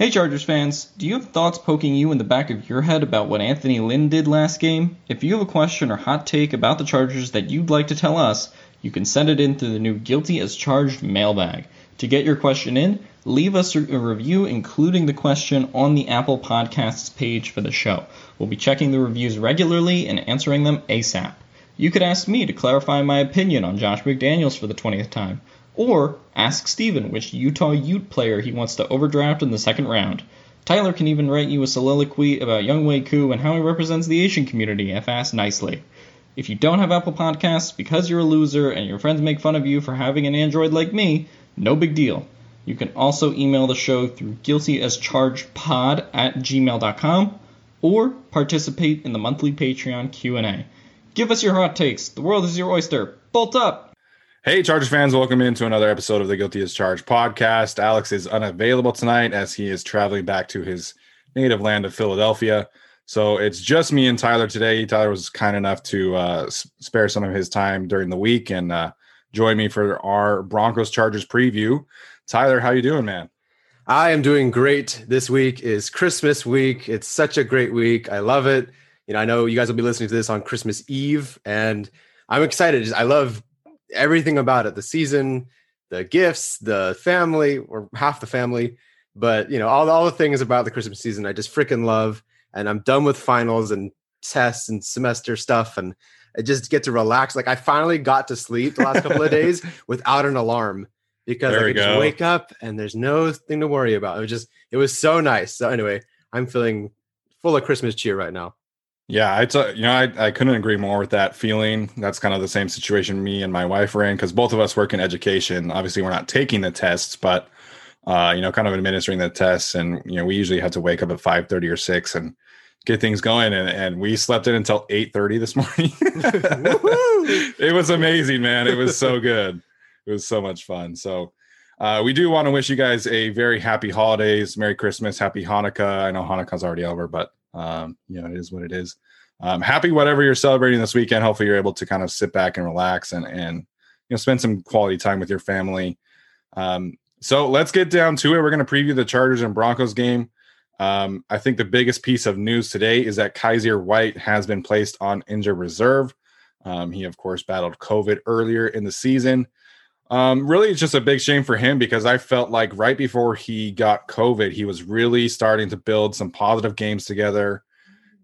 Hey Chargers fans, do you have thoughts poking you in the back of your head about what Anthony Lynn did last game? If you have a question or hot take about the Chargers that you'd like to tell us, you can send it in through the new Guilty as Charged mailbag. To get your question in, leave us a review including the question on the Apple Podcasts page for the show. We'll be checking the reviews regularly and answering them ASAP. You could ask me to clarify my opinion on Josh McDaniels for the 20th time. Or ask Steven which Utah Ute player he wants to overdraft in the second round. Tyler can even write you a soliloquy about Younghoe Koo and how he represents the Asian community if asked nicely. If you don't have Apple Podcasts because you're a loser and your friends make fun of you for having an Android like me, no big deal. You can also email the show through guiltyaschargedpod at gmail.com or participate in the monthly Patreon Q&A. Give us your hot takes. The world is your oyster. Bolt up! Hey, Chargers fans, welcome into another episode of the Guilty as Charged podcast. Alex is unavailable tonight as he is traveling back to his native land of Philadelphia. So it's just me and Tyler today. Tyler was kind enough to uh, spare some of his time during the week and uh, join me for our Broncos Chargers preview. Tyler, how you doing, man? I am doing great. This week is Christmas week. It's such a great week. I love it. You know, I know you guys will be listening to this on Christmas Eve, and I'm excited. I love everything about it the season the gifts the family or half the family. But you know all, all the things about the christmas season i just freaking love and i'm done with finals and tests and semester stuff and i just get to relax. Like i finally got to sleep the last couple of days without an alarm because there i could just wake up and there's no thing to worry about. It was just it was so nice. So anyway i'm feeling full of christmas cheer right now yeah, it's a, you know, I, I couldn't agree more with that feeling. That's kind of the same situation me and my wife are in because both of us work in education. Obviously, we're not taking the tests, but uh, you know, kind of administering the tests. And you know, we usually have to wake up at five thirty or six and get things going. And, and we slept in until eight thirty this morning. it was amazing, man. It was so good. It was so much fun. So. Uh, we do want to wish you guys a very happy holidays, Merry Christmas, Happy Hanukkah. I know Hanukkah's already over, but um, you know, it is what it is. Um, happy whatever you're celebrating this weekend. Hopefully, you're able to kind of sit back and relax and and you know spend some quality time with your family. Um, so let's get down to it. We're going to preview the Chargers and Broncos game. Um, I think the biggest piece of news today is that Kyzir White has been placed on injured reserve. Um, he, of course, battled COVID earlier in the season. Um, really, it's just a big shame for him because I felt like right before he got COVID, he was really starting to build some positive games together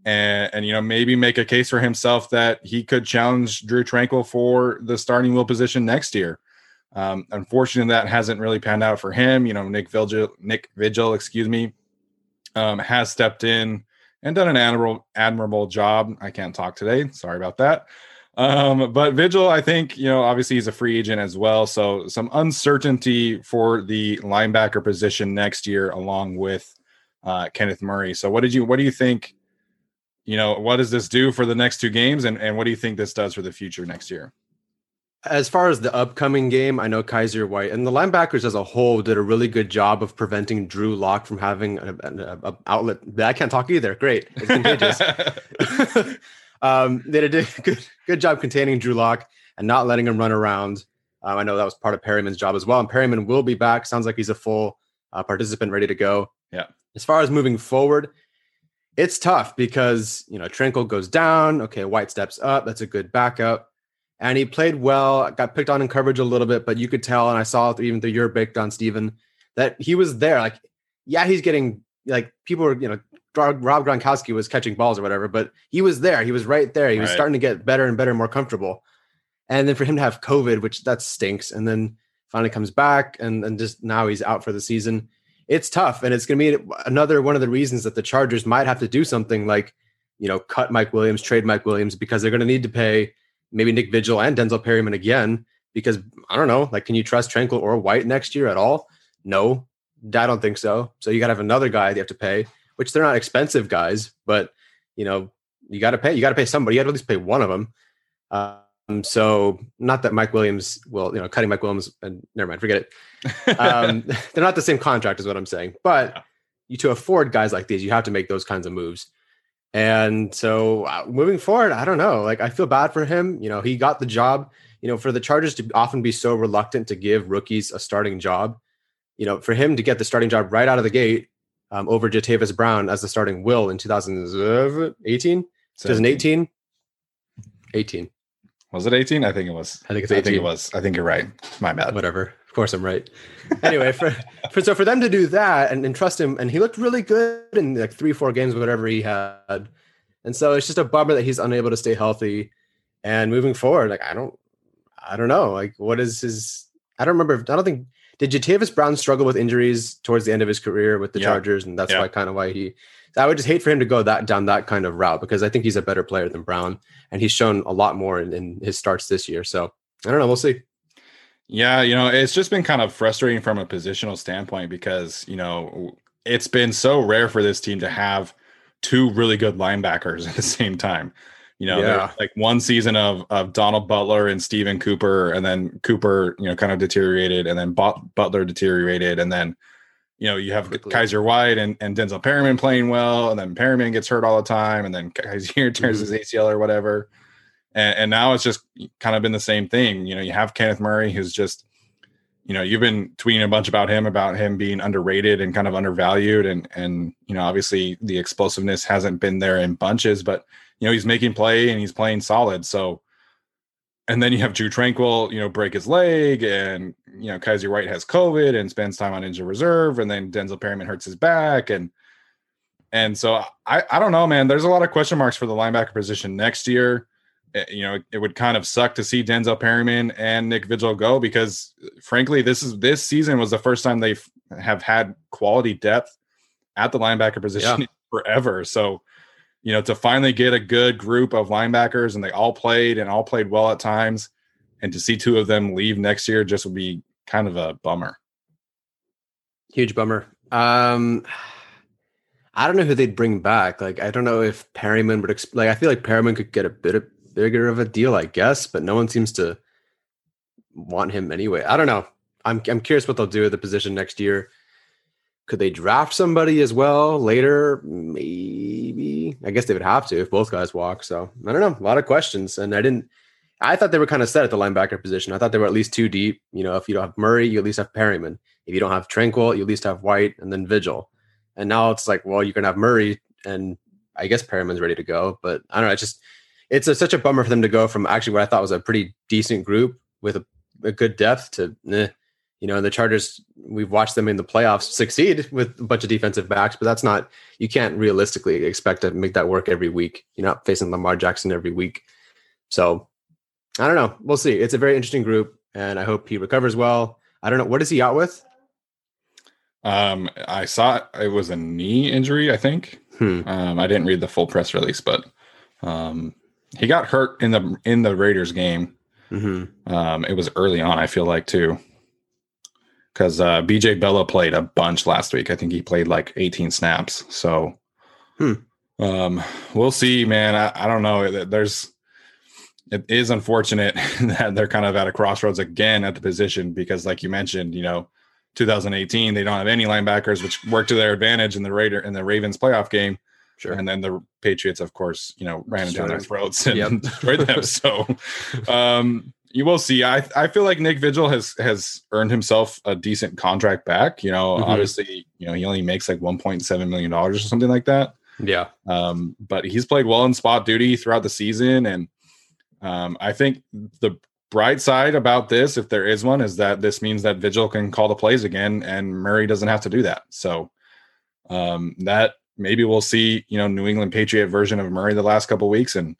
and, and you know maybe make a case for himself that he could challenge Drew Tranquill for the starting will position next year. Um, unfortunately, that hasn't really panned out for him. You know, Nick Vigil, Nick Vigil, excuse me, um, has stepped in and done an admirable admirable job. I can't talk today. Sorry about that. Um, but Vigil, I think, you know, obviously he's a free agent as well. So some uncertainty for the linebacker position next year, along with uh, Kenneth Murray. So what did you what do you think? You know, what does this do for the next two games, and, and what do you think this does for the future next year? As far as the upcoming game, I know Kyzir White and the linebackers as a whole did a really good job of preventing Drew Lock from having an outlet. I can't talk either. Great, it's contagious. um, they did a good good job containing Drew Lock and not letting him run around. Um, I know that was part of Perryman's job as well, and Perryman will be back. Sounds like he's a full uh, participant, ready to go. Yeah. As far as moving forward, it's tough because you know Tranquill goes down. Okay, White steps up. That's a good backup, and he played well. Got picked on in coverage a little bit, but you could tell, and I saw even through your baked on Steven, that he was there. Like, yeah, he's getting like people were you know Rob Gronkowski was catching balls or whatever, but he was there. He was right there. He was right. starting to get better and better and more comfortable. And then for him to have COVID, which that stinks, and then finally comes back and, and just now he's out for the season. It's tough. And it's going to be another one of the reasons that the Chargers might have to do something like, you know, cut Mike Williams, trade Mike Williams, because they're going to need to pay maybe Nick Vigil and Denzel Perryman again. Because I don't know, like, can you trust Tranquill or White next year at all? No, I don't think so. So you got to have another guy you have to pay which they're not expensive guys, but you know, you got to pay. You got to pay somebody. You got to at least pay one of them. Um, so not that Mike Williams will, you know, cutting Mike Williams and never mind, forget it. Um, they're not the same contract, is what I'm saying. But you to afford guys like these, you have to make those kinds of moves. And so uh, moving forward, I don't know. Like I feel bad for him. You know, he got the job. You know, for the Chargers to often be so reluctant to give rookies a starting job, you know, for him to get the starting job right out of the gate um, over Jatavis Brown as the starting will in 2018, 2018, 18. Was it 18? I think it was. I think it's 18. I think it was. I think you're right. My bad. Whatever. Of course I'm right. anyway, for, for so for them to do that and, and trust him, and he looked really good in like three, four games, whatever he had. And so it's just a bummer that he's unable to stay healthy. And moving forward, like I don't, I don't know, like what is his? I don't remember. I don't think did Jatavis Brown struggle with injuries towards the end of his career with the yeah. Chargers, and that's yeah. why kind of why he. I would just hate for him to go that down that kind of route because I think he's a better player than Brown, and he's shown a lot more in, in his starts this year. So I don't know. We'll see. Yeah, you know, it's just been kind of frustrating from a positional standpoint because you know it's been so rare for this team to have two really good linebackers at the same time. You know, yeah. like one season of of Donald Butler and Stephen Cooper, and then Cooper, you know, kind of deteriorated, and then Butler deteriorated, and then you know you have Quickly. Kyzir White and, and Denzel Perryman playing well, and then Perryman gets hurt all the time, and then Kyzir tears mm-hmm. his ACL or whatever, and, and now it's just kind of been the same thing. You know, you have Kenneth Murray who's just you know you've been tweeting a bunch about him about him being underrated and kind of undervalued and and you know obviously the explosiveness hasn't been there in bunches but you know, he's making play and he's playing solid. So, and then you have Drew Tranquill, you know, break his leg, and you know, Kyzir White has COVID and spends time on injured reserve, and then Denzel Perryman hurts his back, and and so I I don't know, man. There's a lot of question marks for the linebacker position next year. Eh, you know, it would kind of suck to see Denzel Perryman and Nick Vigil go because, frankly, this is this season was the first time they have had quality depth at the linebacker position yeah. forever. So you know, to finally get a good group of linebackers and they all played and all played well at times, and to see two of them leave next year just would be kind of a bummer. Huge bummer. Um, I don't know who they'd bring back. Like, I don't know if Perryman would exp- like. I feel like Perryman could get a bit of bigger of a deal, I guess, but no one seems to want him anyway. I don't know. I'm I'm curious what they'll do at the position next year. Could they draft somebody as well later? Maybe. I guess they would have to if both guys walk. So I don't know. A lot of questions. And I didn't I thought they were kind of set at the linebacker position. I thought they were at least two deep. You know, if you don't have Murray, you at least have Perryman. If you don't have Tranquill, you at least have White and then Vigil. And now it's like, well, you're gonna have Murray and I guess Perryman's ready to go. But I don't know. It's just it's a, such a bummer for them to go from actually what I thought was a pretty decent group with a, a good depth to eh, you know, and the Chargers, we've watched them in the playoffs succeed with a bunch of defensive backs, but that's not, you can't realistically expect to make that work every week. You're not facing Lamar Jackson every week. So I don't know. We'll see. It's a very interesting group, and I hope he recovers well. I don't know. What is he out with? Um, I saw it was a knee injury, I think. Hmm. Um, I didn't read the full press release, but um, he got hurt in the in the Raiders game. Mm-hmm. Um, it was early on, I feel like too, because uh, BJ Bello played a bunch last week. I think he played like 18 snaps. So, Hmm. um, we'll see, man. I, I don't know. There's it is unfortunate that they're kind of at a crossroads again at the position because, like you mentioned, you know, 2018 they don't have any linebackers, which worked to their advantage in the Raider in the Ravens playoff game. Sure. And then the Patriots, of course, you know, ran down their throats and Yep. destroyed them. So, um, you will see. I I feel like Nick Vigil has has earned himself a decent contract back. You know, Mhm. obviously, you know, he only makes like 1.7 million dollars or something like that. Yeah. Um, but he's played well in spot duty throughout the season, and um, I think the bright side about this, if there is one, is that this means that Vigil can call the plays again, and Murray doesn't have to do that. So um, that maybe we'll see, you know, New England Patriot version of Murray the last couple weeks, and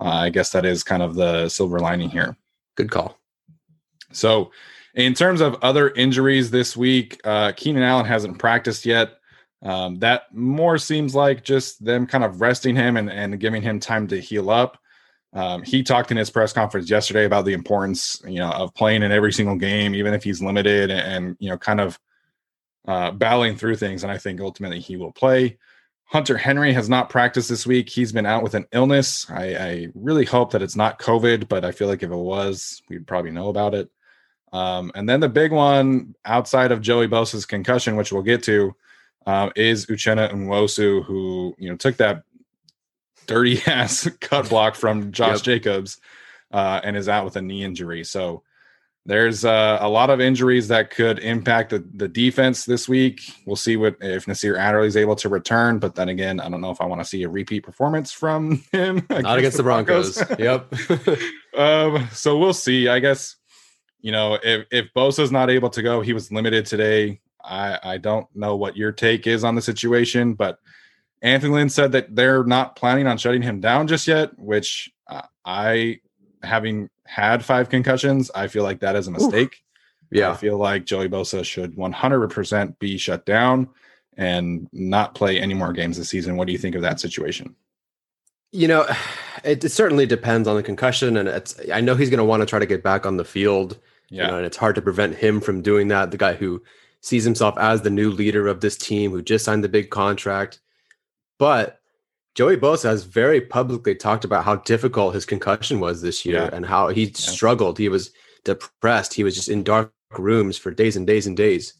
uh, I guess that is kind of the silver lining here. Good call. So, in terms of other injuries this week, uh, Keenan Allen hasn't practiced yet. Um, that more seems like just them kind of resting him and, and giving him time to heal up. Um, he talked in his press conference yesterday about the importance, you know, of playing in every single game, even if he's limited, and, and you know, kind of uh, battling through things. And I think ultimately he will play. Hunter Henry has not practiced this week. He's been out with an illness. I, I really hope that it's not COVID, but I feel like if it was, we'd probably know about it. Um, and then the big one outside of Joey Bosa's concussion, which we'll get to, um, is Uchenna Nwosu, who you know took that dirty ass cut block from Josh Yep. Jacobs uh, and is out with a knee injury. So there's uh, a lot of injuries that could impact the, the defense this week. We'll see what if Nasir Adderley is able to return, but then again, I don't know if I want to see a repeat performance from him. Not against the Broncos. yep. um, so we'll see. I guess you know if if Bosa's not able to go, he was limited today. I I don't know what your take is on the situation, but Anthony Lynn said that they're not planning on shutting him down just yet. Which uh, I, having had five concussions, I feel like that is a mistake. I yeah. I feel like Joey Bosa should 100% be shut down and not play any more games this season. What do you think of that situation? You know, it, it certainly depends on the concussion, and it's. I know he's going to want to try to get back on the field. Yeah. You know, and it's hard to prevent him from doing that. The guy who sees himself as the new leader of this team, who just signed the big contract. But Joey Bosa has very publicly talked about how difficult his concussion was this year Yeah. and how he struggled. He was depressed. He was just in dark rooms for days and days and days.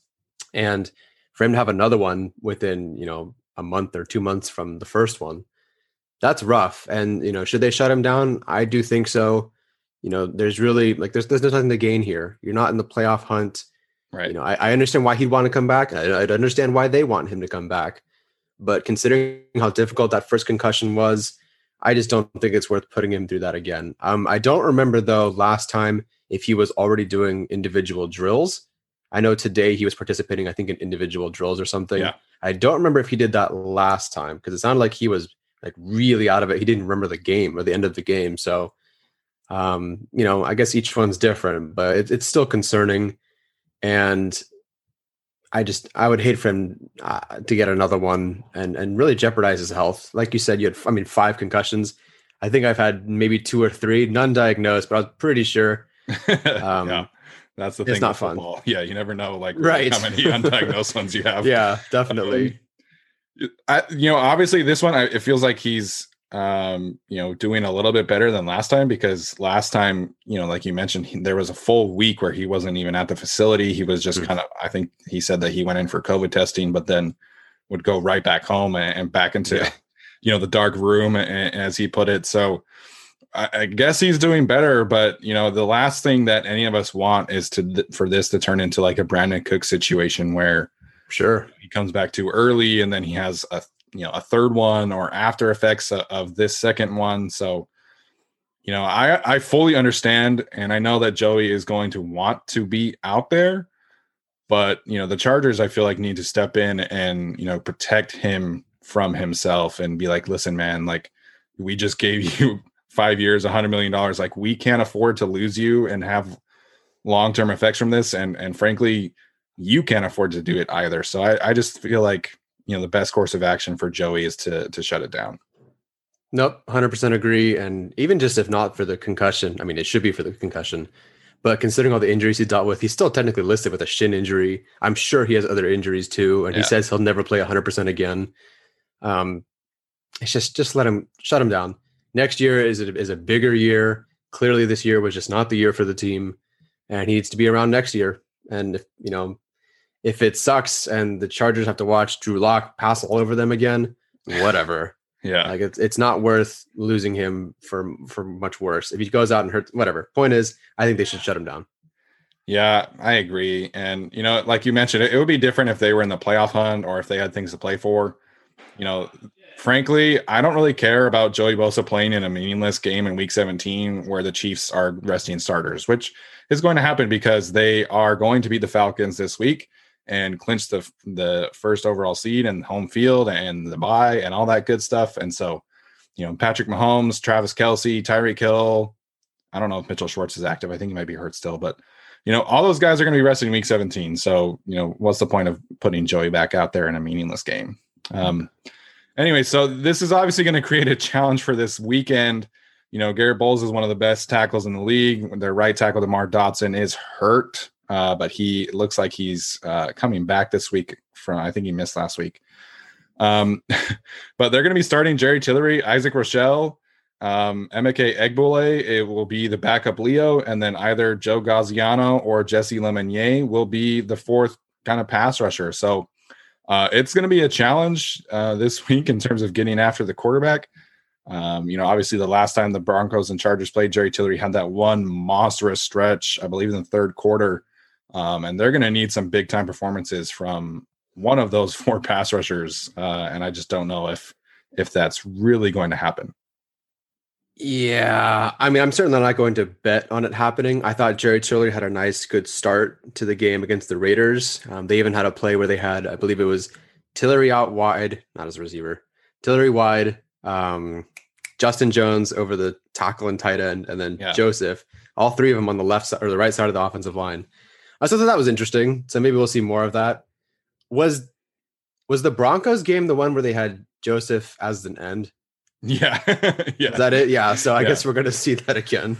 And for him to have another one within, you know, a month or two months from the first one, that's rough. And, you know, should they shut him down? I do think so. You know, there's really like there's there's nothing to gain here. You're not in the playoff hunt. right. You know, I, I understand why he'd want to come back. I, I'd understand why they want him to come back. But considering how difficult that first concussion was, I just don't think it's worth putting him through that again. Um, I don't remember though last time if he was already doing individual drills. I know today he was participating, I think, in individual drills or something. Yeah. I don't remember if he did that last time because it sounded like he was like really out of it. He didn't remember the game or the end of the game. So, um, you know, I guess each one's different, but it, it's still concerning. And I just I would hate for him uh, to get another one and and really jeopardize his health. Like you said, you had I mean five concussions. I think I've had maybe two or three, none diagnosed, but I was pretty sure. Um, yeah, that's the thing. it's not fun. football. Yeah, you never know, like Right. how many undiagnosed ones you have. Yeah, definitely. Um, I, you know, obviously this one, I, it feels like he's, um, you know, doing a little bit better than last time because last time, you know, like you mentioned, he, there was a full week where he wasn't even at the facility. He was just Mhm. kind of, I think he said that he went in for COVID testing, but then would go right back home and, and back into, Yeah. you know, the dark room, as he put it. So, I, I guess he's doing better, but you know, the last thing that any of us want is to for this to turn into like a Brandon Cook situation where Sure. he comes back too early and then he has a you know a third one or after effects of, this second one. So, you know, I I fully understand and I know that Joey is going to want to be out there. But you know, the Chargers, I feel like need to step in and you know protect him from himself and be like, listen, man, like we just gave you five years, a hundred million dollars. Like we can't afford to lose you and have long term effects from this. And and frankly, you can't afford to do it either. So I, I just feel like you know the best course of action for Joey is to to shut it down. Nope, hundred percent agree. And even just if not for the concussion, I mean, it should be for the concussion. But considering all the injuries he dealt with, he's still technically listed with a shin injury. I'm sure he has other injuries too, and yeah. he says he'll never play 100 percent again. Um, it's just just let him shut him down. Next year is a, is a bigger year. Clearly, this year was just not the year for the team, and he needs to be around next year. And if you know, if it sucks and the Chargers have to watch Drew Lock pass all over them again, whatever. yeah, like it's it's not worth losing him for for much worse. If he goes out and hurts, whatever. Point is, I think they should shut him down. Yeah, I agree. And you know, like you mentioned, it, it would be different if they were in the playoff hunt or if they had things to play for. You know, frankly, I don't really care about Joey Bosa playing in a meaningless game in week 17 where the Chiefs are resting starters, which is going to happen because they are going to beat the Falcons this week and clinch the the first overall seed and home field and the bye and all that good stuff. And so, you know, Patrick Mahomes, Travis Kelce, Tyreek Hill. I don't know if Mitchell Schwartz is active. I think he might be hurt still, but you know, all those guys are going to be resting week 17. So, you know, what's the point of putting Joey back out there in a meaningless game? Um, anyway, so this is obviously going to create a challenge for this weekend. You know, Garett Bolles is one of the best tackles in the league. Their right tackle, DeMar Dotson, is hurt, uh, but he looks like he's uh, coming back this week. From I think he missed last week. Um, but they're going to be starting Jerry Tillery, Isaac Rochell, um, Emeke Egbule. It will be the backup Leo, and then either Joe Gaziano or Jessie Lemonier will be the fourth kind of pass rusher. So uh, it's going to be a challenge uh, this week in terms of getting after the quarterback. Um, you know, obviously, the last time the Broncos and Chargers played, Jerry Tillery had that one monstrous stretch, I believe, in the third quarter. Um, and they're going to need some big time performances from one of those four pass rushers. Uh, and I just don't know if if that's really going to happen. Yeah, I mean, I'm certainly not going to bet on it happening. I thought Jerry Tillery had a nice, good start to the game against the Raiders. Um, they even had a play where they had, I believe it was Tillery out wide, not as a receiver, Tillery wide, um, Justin Jones over the tackle and tight end, and then yeah. Joseph. All three of them on the left side or the right side of the offensive line. I thought that was interesting. So maybe we'll see more of that. Was was the Broncos game the one where they had Joseph as an end? Yeah. yeah. Is that it? Yeah. So I yeah. guess we're going to see that again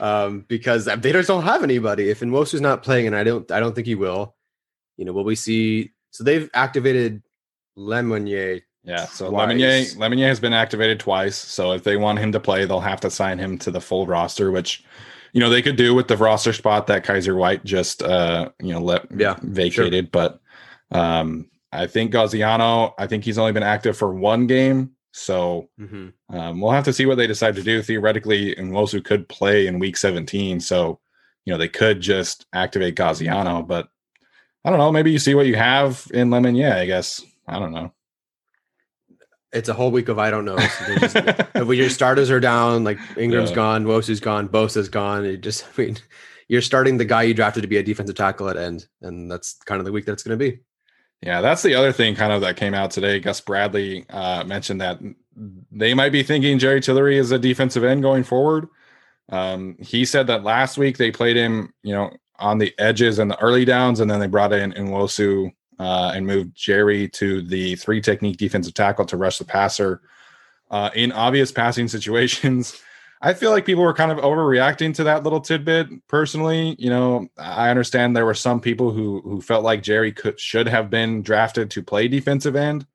um, because they just don't have anybody. If Nwosu's not playing, and I don't, I don't think he will. You know, will we see? So they've activated Lemonier. Yeah. So twice. Lemonier, Lemonier has been activated twice. So if they want him to play, they'll have to sign him to the full roster, which you know they could do with the roster spot that Kyzir White just uh you know let yeah vacated. Sure. But um I think Gaziano, I think he's only been active for one game so mm-hmm. um, we'll have to see what they decide to do. Theoretically, and Nwosu could play in week 17. So, you know, they could just activate Gaziano, but I don't know. Maybe you see what you have in Lemon. Yeah, I guess. I don't know. It's a whole week of I don't know. just, if your starters are down, like Ingram's yeah. gone, Nwosu's gone, Bosa's gone. It just, I mean, you're starting the guy you drafted to be a defensive tackle at end, and that's kind of the week that it's going to be. Yeah, that's the other thing kind of that came out today. Gus Bradley uh, mentioned that they might be thinking Jerry Tillery is a defensive end going forward. Um, he said that last week they played him, you know, on the edges and the early downs, and then they brought in Nwosu uh, and moved Jerry to the three technique defensive tackle to rush the passer uh, in obvious passing situations. I feel like people were kind of overreacting to that little tidbit. Personally, you know, I understand there were some people who who felt like Jerry could should have been drafted to play defensive end,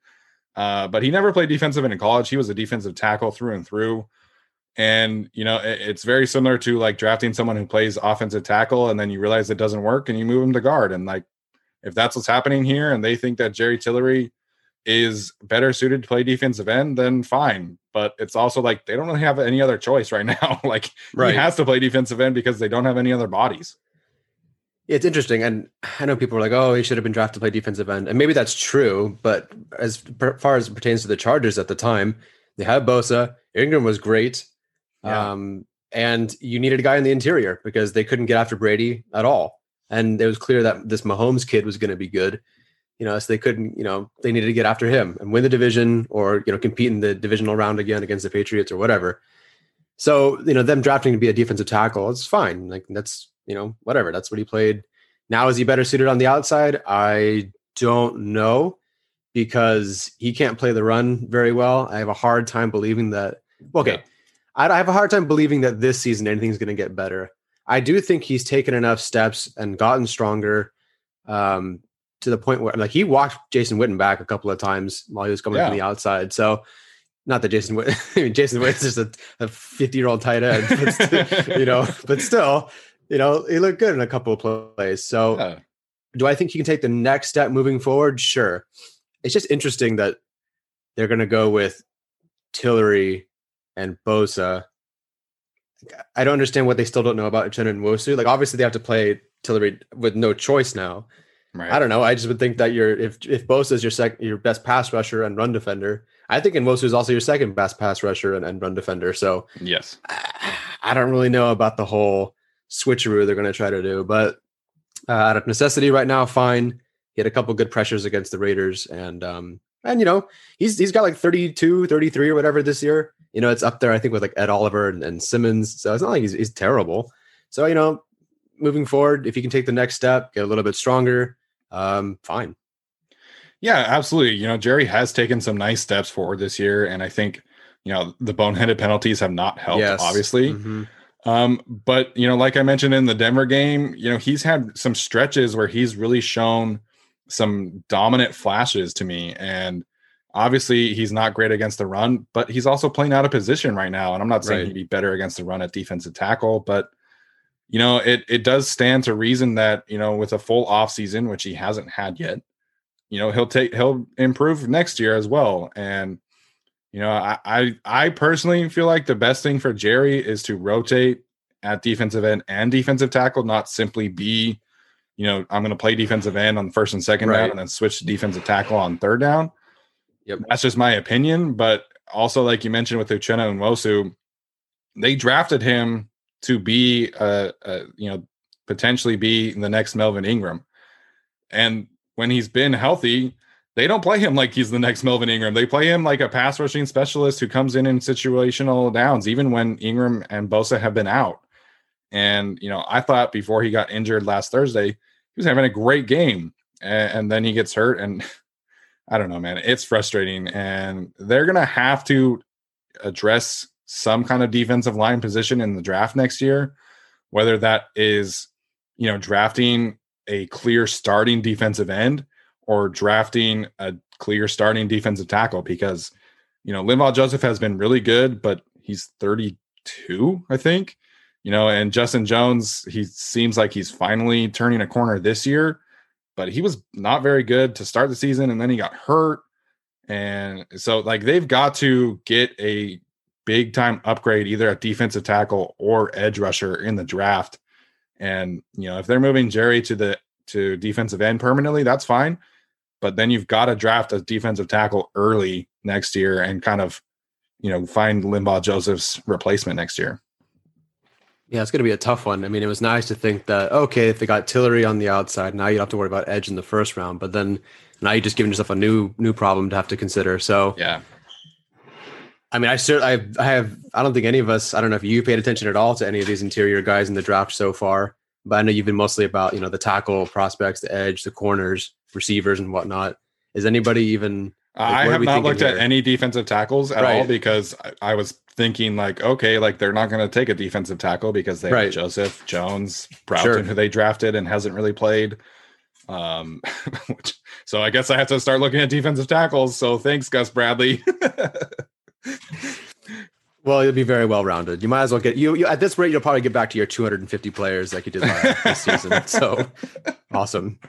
uh, but he never played defensive end in college. He was a defensive tackle through and through. And you know, it, it's very similar to like drafting someone who plays offensive tackle, and then you realize it doesn't work, and you move him to guard. And like, if that's what's happening here, and they think that Jerry Tillery is better suited to play defensive end, then fine. But it's also like they don't really have any other choice right now. like right. he has to play defensive end because they don't have any other bodies. It's interesting, and I know people are like, "Oh, he should have been drafted to play defensive end," and maybe that's true. But as far as it pertains to the Chargers at the time, they had Bosa. Ingram was great, yeah. um, and you needed a guy in the interior because they couldn't get after Brady at all. And it was clear that this Mahomes kid was going to be good. You know, so they couldn't. You know, they needed to get after him and win the division, or you know, compete in the divisional round again against the Patriots or whatever. So you know, them drafting to be a defensive tackle, it's fine. Like that's you know, whatever. That's what he played. Now is he better suited on the outside? I don't know because he can't play the run very well. I have a hard time believing that. Okay, yeah. I have a hard time believing that this season anything's going to get better. I do think he's taken enough steps and gotten stronger um, to the point where, like, he walked Jason Witten back a couple of times while he was coming yeah. from the outside. So, not that Jason Witten, I mean, Jason Witten's just a 50 year old tight end, but, you know, but still, you know, he looked good in a couple of plays. So, yeah. do I think he can take the next step moving forward? Sure. It's just interesting that they're going to go with Tillery and Bosa I don't understand what they still don't know about Uchenna and Nwosu. Like obviously they have to play Tillery with no choice now. Right. I don't know. I just would think that you're if if Bosa is your second your best pass rusher and run defender. I think Nwosu is also your second best pass rusher and, and run defender. So yes, I, I don't really know about the whole switcheroo they're going to try to do, but uh, out of necessity right now, fine. He had a couple good pressures against the Raiders, and um, and you know he's he's got like 32, 33 or whatever this year you know, it's up there, I think, with like Ed Oliver and, and Simmons. So it's not like he's, he's terrible. So, you know, moving forward, if he can take the next step, get a little bit stronger, um, fine. Yeah, absolutely. You know, Jerry has taken some nice steps forward this year. And I think, you know, the boneheaded penalties have not helped, yes. obviously. Mm-hmm. Um, but you know, like I mentioned in the Denver game, you know, he's had some stretches where he's really shown some dominant flashes to me. And Obviously, he's not great against the run, but he's also playing out of position right now. And I'm not saying right. he'd be better against the run at defensive tackle, but you know, it it does stand to reason that, you know, with a full off season, which he hasn't had yet, you know, he'll take he'll improve next year as well. And you know, I I, I personally feel like the best thing for Jerry is to rotate at defensive end and defensive tackle, not simply be, you know, I'm going to play defensive end on the first and second right. down and then switch to defensive tackle on third down. Yep. That's just my opinion. But also, like you mentioned with Uchenna and Nwosu, they drafted him to be a, a, you know potentially be the next Melvin Ingram. And when he's been healthy, they don't play him like he's the next Melvin Ingram. They play him like a pass rushing specialist who comes in in situational downs, even when Ingram and Bosa have been out. And you know, I thought before he got injured last Thursday, he was having a great game, and, and then he gets hurt, and I don't know, man. It's frustrating, and they're gonna have to address some kind of defensive line position in the draft next year, whether that is, you know, drafting a clear starting defensive end or drafting a clear starting defensive tackle because, you know, Linval Joseph has been really good, but he's 32, I think. You know, and Justin Jones, he seems like he's finally turning a corner this year but he was not very good to start the season and then he got hurt. And so like they've got to get a big time upgrade either at defensive tackle or edge rusher in the draft. And you know, if they're moving Jerry to the to defensive end permanently, that's fine. But then you've got to draft a defensive tackle early next year and kind of, you know, find Linval Joseph's replacement next year. Yeah, it's going to be a tough one. I mean, it was nice to think that okay, if they got Tillery on the outside, now you don't have to worry about edge in the first round. But then now you're just giving yourself a new new problem to have to consider. So yeah, I mean, I certainly I, I have I don't think any of us I don't know if you paid attention at all to any of these interior guys in the draft so far, but I know you've been mostly about you know the tackle prospects, the edge, the corners, receivers, and whatnot. Is anybody even? Like, I have not looked here? at any defensive tackles at right. all because I, I was thinking like, okay, like they're not going to take a defensive tackle because they right. have Joseph Jones, Broughton, sure. who they drafted and hasn't really played. Um, which, so I guess I have to start looking at defensive tackles. So thanks, Gus Bradley. well, you'll be very well rounded. You might as well get you, you, at this rate. You'll probably get back to your 250 players like you did last season. So awesome.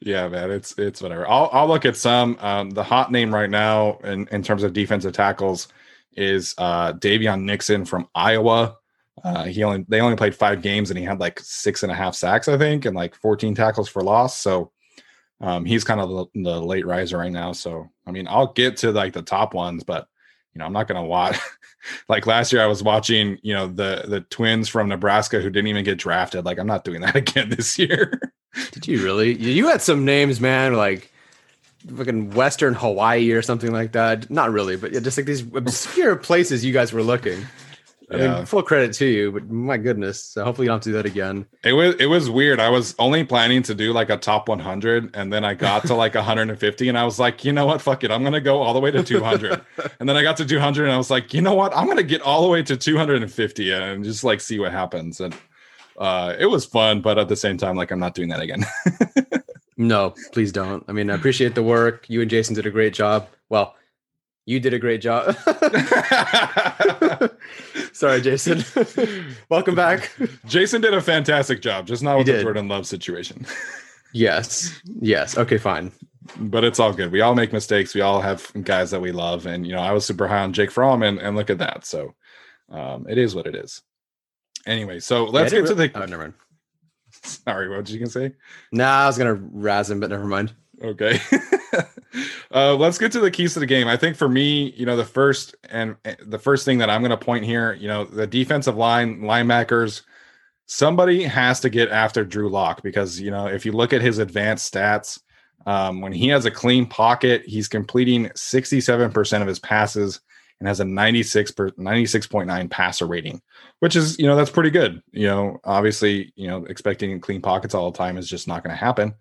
Yeah, man, it's it's whatever. I'll I'll look at some. Um, the hot name right now in in terms of defensive tackles is uh, Daviyon Nixon from Iowa. Uh, he only they only played five games and he had like six and a half sacks, I think, and like 14 tackles for loss. So um, he's kind of the, the, late riser right now. So I mean, I'll get to like the top ones, but you know, I'm not to watch. like last year, I was watching, you know, the the twins from Nebraska who didn't even get drafted. Like I'm not doing that again this year. Did you really? You had some names, man, like fucking Western Hawaii or something like that. Not really, but yeah, just like these obscure places you guys were looking. I yeah. mean, full credit to you, but my goodness. So hopefully you don't have to do that again. It was it was weird. I was only planning to do like a top 100, and then I got to like 150, and I was like, you know what, fuck it, I'm gonna go all the way to 200. and then I got to 200, and I was like, you know what, I'm gonna get all the way to 250 and just like see what happens. And uh, it was fun, but at the same time, like I'm not doing that again. no, please don't. I mean, I appreciate the work. You and Jason did a great job. Well, you did a great job. Sorry, Jason. Welcome back. Jason did a fantastic job, just not with the Jordan Love situation. yes. Yes. Okay, fine. But it's all good. We all make mistakes. We all have guys that we love. And, you know, I was super high on Jake Fromm, and, and look at that. So um, it is what it is. Anyway, so let's yeah, get to the. Oh, never mind. Sorry, what did you gonna say? Nah, I was gonna razz him, but never mind. Okay. uh, let's get to the keys to the game. I think for me, you know, the first and eh, the first thing that I'm to point here, you know, the defensive line, linebackers, somebody has to get after Drew Lock because, you know, if you look at his advanced stats, um, when he has a clean pocket, he's completing 67% of his passes and has a 96 per, 96.9 passer rating, which is, you know, that's pretty good. You know, obviously, you know, expecting clean pockets all the time is just not going to happen.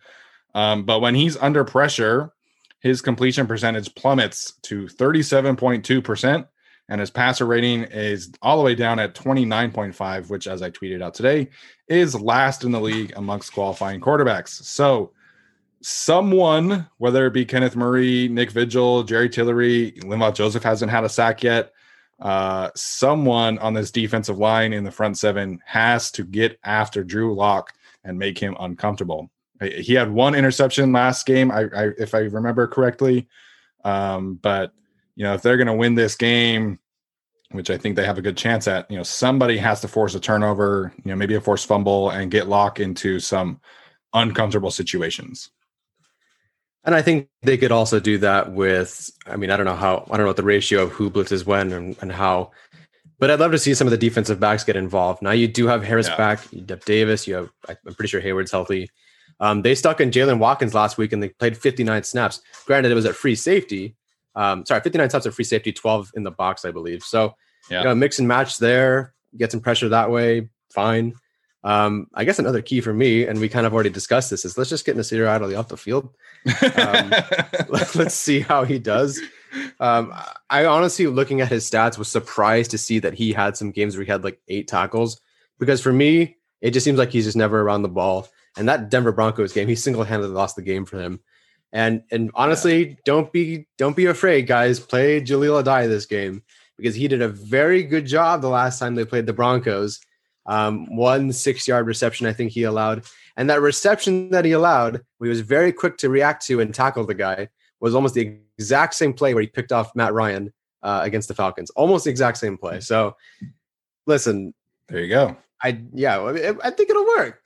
Um, but when he's under pressure, his completion percentage plummets to 37.2%, and his passer rating is all the way down at 29.5, which, as I tweeted out today, is last in the league amongst qualifying quarterbacks. So, someone, whether it be Kenneth Murray, Nick Vigil, Jerry Tillery, Linval Joseph hasn't had a sack yet. Uh, someone on this defensive line in the front seven has to get after Drew Lock and make him uncomfortable. He had one interception last game, I, I if I remember correctly. Um, but you know, if they're going to win this game, which I think they have a good chance at, you know, somebody has to force a turnover, you know, maybe a forced fumble and get Lock into some uncomfortable situations. And I think they could also do that with, I mean, I don't know how, I don't know what the ratio of who blitzes when and, and how, but I'd love to see some of the defensive backs get involved. Now you do have Harris yeah. back, you have Davis, you have, I'm pretty sure Hayward's healthy. Um, they stuck in Jaylen Watkins last week and they played 59 snaps. Granted, it was at free safety. Um, sorry, 59 snaps at free safety, 12 in the box, I believe. So, yeah. you know, mix and match there, get some pressure that way, fine. Um, I guess another key for me, and we kind of already discussed this, is let's just get Nasir Adderley off the field. Um, let, us see how he does. Um, I honestly, looking at his stats, was surprised to see that he had some games where he had like eight tackles. Because for me, it just seems like he's just never around the ball. And that Denver Broncos game, he single-handedly lost the game for him. And and honestly, yeah. don't be don't be afraid, guys. Play Jahleel Addae this game because he did a very good job the last time they played the Broncos. Um, one six-yard reception, I think he allowed, and that reception that he allowed, he was very quick to react to and tackle the guy. Was almost the exact same play where he picked off Matt Ryan uh, against the Falcons. Almost the exact same play. So, listen, there you go. I yeah, I think it'll work.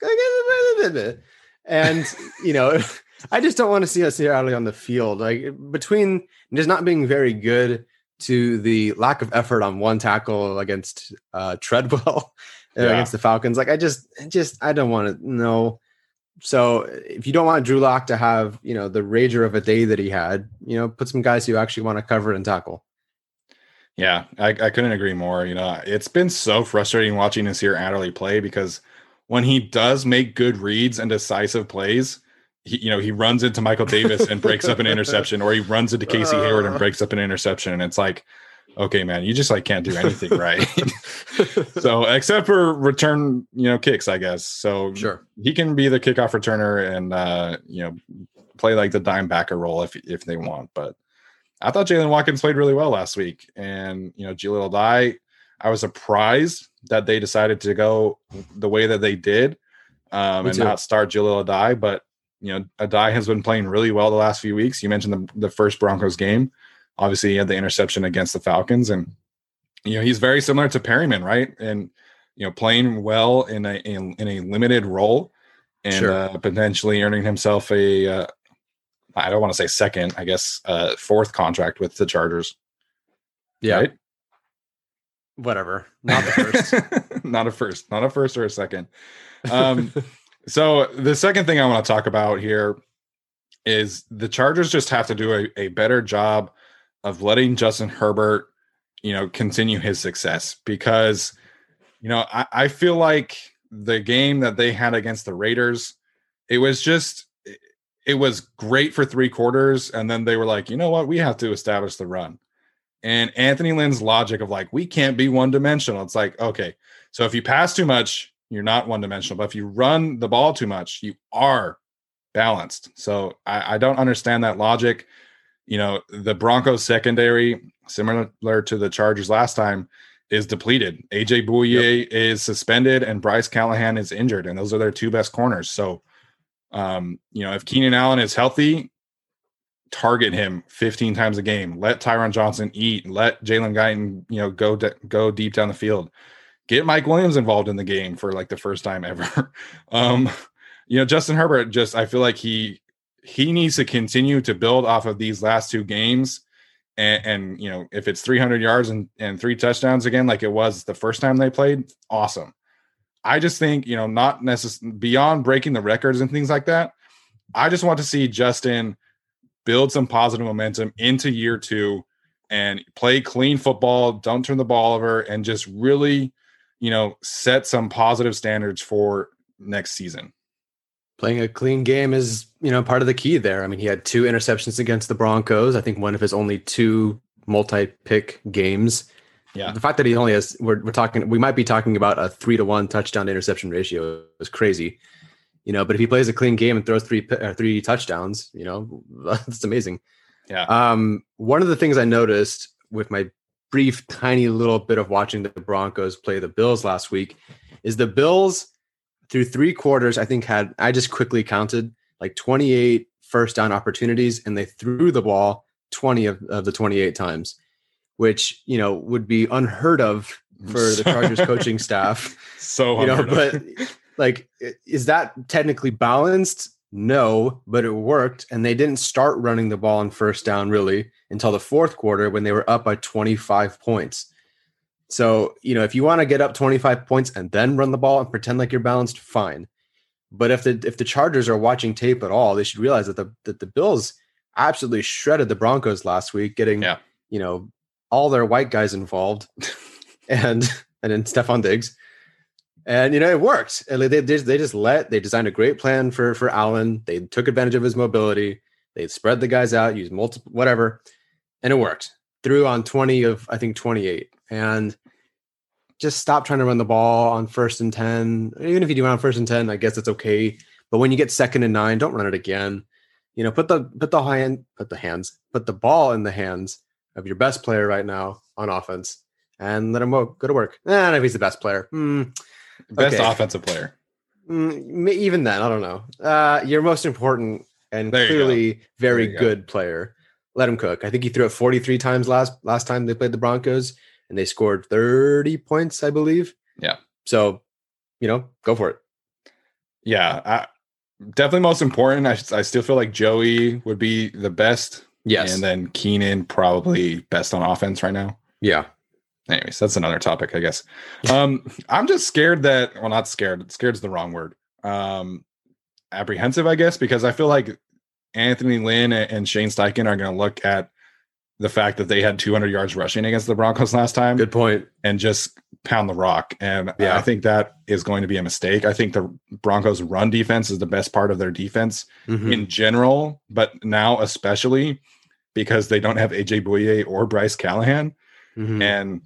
And you know, I just don't want to see Nasir Adderley on the field. Like between just not being very good to the lack of effort on one tackle against uh, Treadwell yeah. against the Falcons. Like I just, just I don't want to know. So if you don't want Drew Lock to have you know the rager of a day that he had, you know, put some guys who actually want to cover and tackle. Yeah, I, I couldn't agree more. You know, it's been so frustrating watching Nasir Adderley play because when he does make good reads and decisive plays, he, you know, he runs into Michael Davis and breaks up an interception, or he runs into Casey uh, Hayward and breaks up an interception. And it's like, okay, man, you just like can't do anything right. so except for return, you know, kicks, I guess. So sure, he can be the kickoff returner and uh, you know, play like the dime backer role if if they want. But I thought Jaylen Watkins played really well last week, and you know, Jahleel Addae. I was surprised that they decided to go the way that they did, um, and not start Jahleel Addae. But you know, Addae has been playing really well the last few weeks. You mentioned the, the first Broncos game. Obviously, he had the interception against the Falcons, and you know he's very similar to Perryman, right? And you know, playing well in a in, in a limited role, and sure. uh, potentially earning himself a uh, I don't want to say second, I guess uh, fourth contract with the Chargers. Yeah. Right? Whatever. Not the first. not a first, not a first or a second. Um, so the second thing I want to talk about here is the Chargers just have to do a, a better job of letting Justin Herbert, you know, continue his success because, you know, I, I feel like the game that they had against the Raiders, it was just it was great for three quarters, and then they were like, you know what, we have to establish the run. And Anthony Lynn's logic of like, we can't be one dimensional. It's like, okay, so if you pass too much, you're not one dimensional. But if you run the ball too much, you are balanced. So I, I don't understand that logic. You know, the Broncos secondary, similar to the Chargers last time, is depleted. AJ Bouye yep. is suspended and Bryce Callahan is injured, and those are their two best corners. So, um, you know, if Keenan Allen is healthy, target him 15 times a game. Let Tyron Johnson eat. Let Jalen Guyton, you know, go de- go deep down the field. Get Mike Williams involved in the game for like the first time ever. um, you know, Justin Herbert just I feel like he he needs to continue to build off of these last two games. And, and you know, if it's 300 yards and, and three touchdowns again, like it was the first time they played, awesome. I just think, you know, not necessarily beyond breaking the records and things like that. I just want to see Justin build some positive momentum into year two and play clean football, don't turn the ball over, and just really, you know, set some positive standards for next season. Playing a clean game is, you know, part of the key there. I mean, he had two interceptions against the Broncos. I think one of his only two multi-pick games. Yeah. The fact that he only has, we're, we're talking, we might be talking about a three to one touchdown to interception ratio is crazy you know. But if he plays a clean game and throws three uh, three touchdowns, you know, that's amazing. Yeah. Um, one of the things I noticed with my brief, tiny little bit of watching the Broncos play the Bills last week is the Bills through three quarters. I think had I just quickly counted like 28 first down opportunities, and they threw the ball 20 of, of the 28 times, which you know would be unheard of for the Chargers coaching staff. So you know, but like is that technically balanced? No but it worked and they didn't start running the ball on first down really until the fourth quarter when they were up by 25 points. So you know if you want to get up 25 points and then run the ball and pretend like you're balanced fine but if the if the chargers are watching tape at all they should realize that the that the bills absolutely shredded the broncos last week getting yeah. you know all their white guys involved and and then Stefon Diggs and you know it worked. And they, they, they just let they designed a great plan for for Allen. They took advantage of his mobility. They spread the guys out, used multiple whatever, and it worked. Threw on twenty of I think twenty eight, and just stop trying to run the ball on first and ten. Even if you do on first and ten, I guess it's okay. But when you get second and nine, don't run it again. You know, put the put the hand, put the hands, put the ball in the hands of your best player right now on offense, and let him go, go to work. And if he's the best player, hmm, Best okay. offensive player. Mm, even then, I don't know. Uh, your most important and there clearly very good player. Let him cook. I think he threw it 43 times last last time they played the Broncos, and they scored 30 points, I believe. Yeah. So, you know, go for it. Yeah, I, definitely most important. I, I still feel like Joey would be the best. Yes, and then Keenan probably best on offense right now. Yeah, anyways, that's another topic, I guess. Um, I'm just scared that, well, not scared. Scared is the wrong word. Um, apprehensive, I guess, because I feel like Anthony Lynn and Shane Steichen are going to look at the fact that they had 200 yards rushing against the Broncos last time. Good point. And just pound the rock. And yeah. I think that is going to be a mistake. I think the Broncos' run defense is the best part of their defense mm-hmm. in general, but now especially because they don't have AJ Bouye or Bryce Callahan. Mm-hmm. And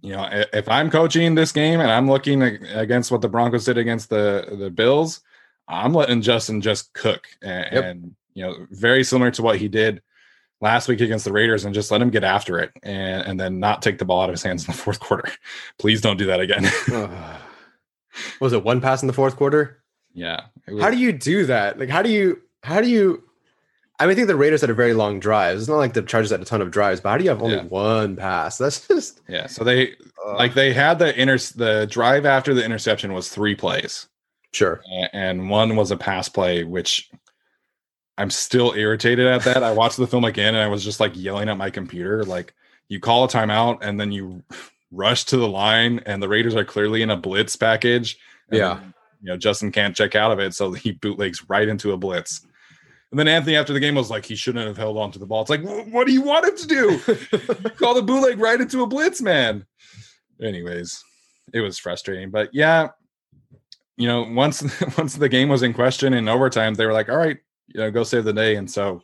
you know, if I'm coaching this game and I'm looking against what the Broncos did against the the Bills, I'm letting Justin just cook and, yep. and, you know, very similar to what he did last week against the Raiders and just let him get after it and, and then not take the ball out of his hands in the fourth quarter. Please don't do that again. was it one pass in the fourth quarter? Yeah. Was, how do you do that? Like, how do you, how do you, I mean, I think the Raiders had a very long drive. It's not like the Chargers had a ton of drives, but how do you have only yeah. one pass? That's just yeah. So they uh, like they had the inter the drive after the interception was three plays. Sure, and one was a pass play, which I'm still irritated at that. I watched the film again and I was just like yelling at my computer, like you call a timeout and then you rush to the line and the Raiders are clearly in a blitz package. Yeah. Then, you know, Justin can't check out of it. So he bootlegs right into a blitz. And then Anthony after the game was like, he shouldn't have held on to the ball. It's like, what do you want him to do? call the bootleg right into a blitz, man. Anyways, it was frustrating. But yeah, you know, once once the game was in question in overtime, they were like, all right, you know, go save the day. And so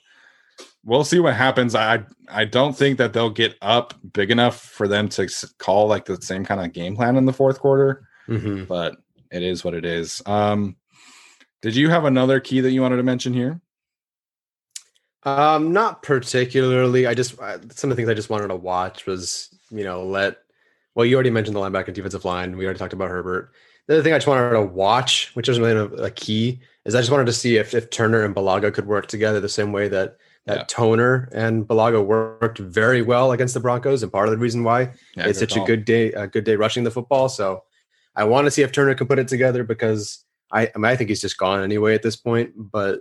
we'll see what happens. I I don't think that they'll get up big enough for them to call like the same kind of game plan in the fourth quarter. Mm-hmm. But it is what it is. Um, did you have another key that you wanted to mention here? Um, not particularly. I just I, some of the things I just wanted to watch was you know let. Well, you already mentioned the linebacker defensive line. We already talked about Herbert. The other thing I just wanted to watch, which isn't really a, a key, is I just wanted to see if if Turner and Bulaga could work together the same way that that Yeah. Turner and Bulaga worked very well against the Broncos, and part of the reason why Yeah, it's such a good day, a good day rushing the football. So I want to see if Turner can put it together because I, I mean, I think he's just gone anyway at this point. But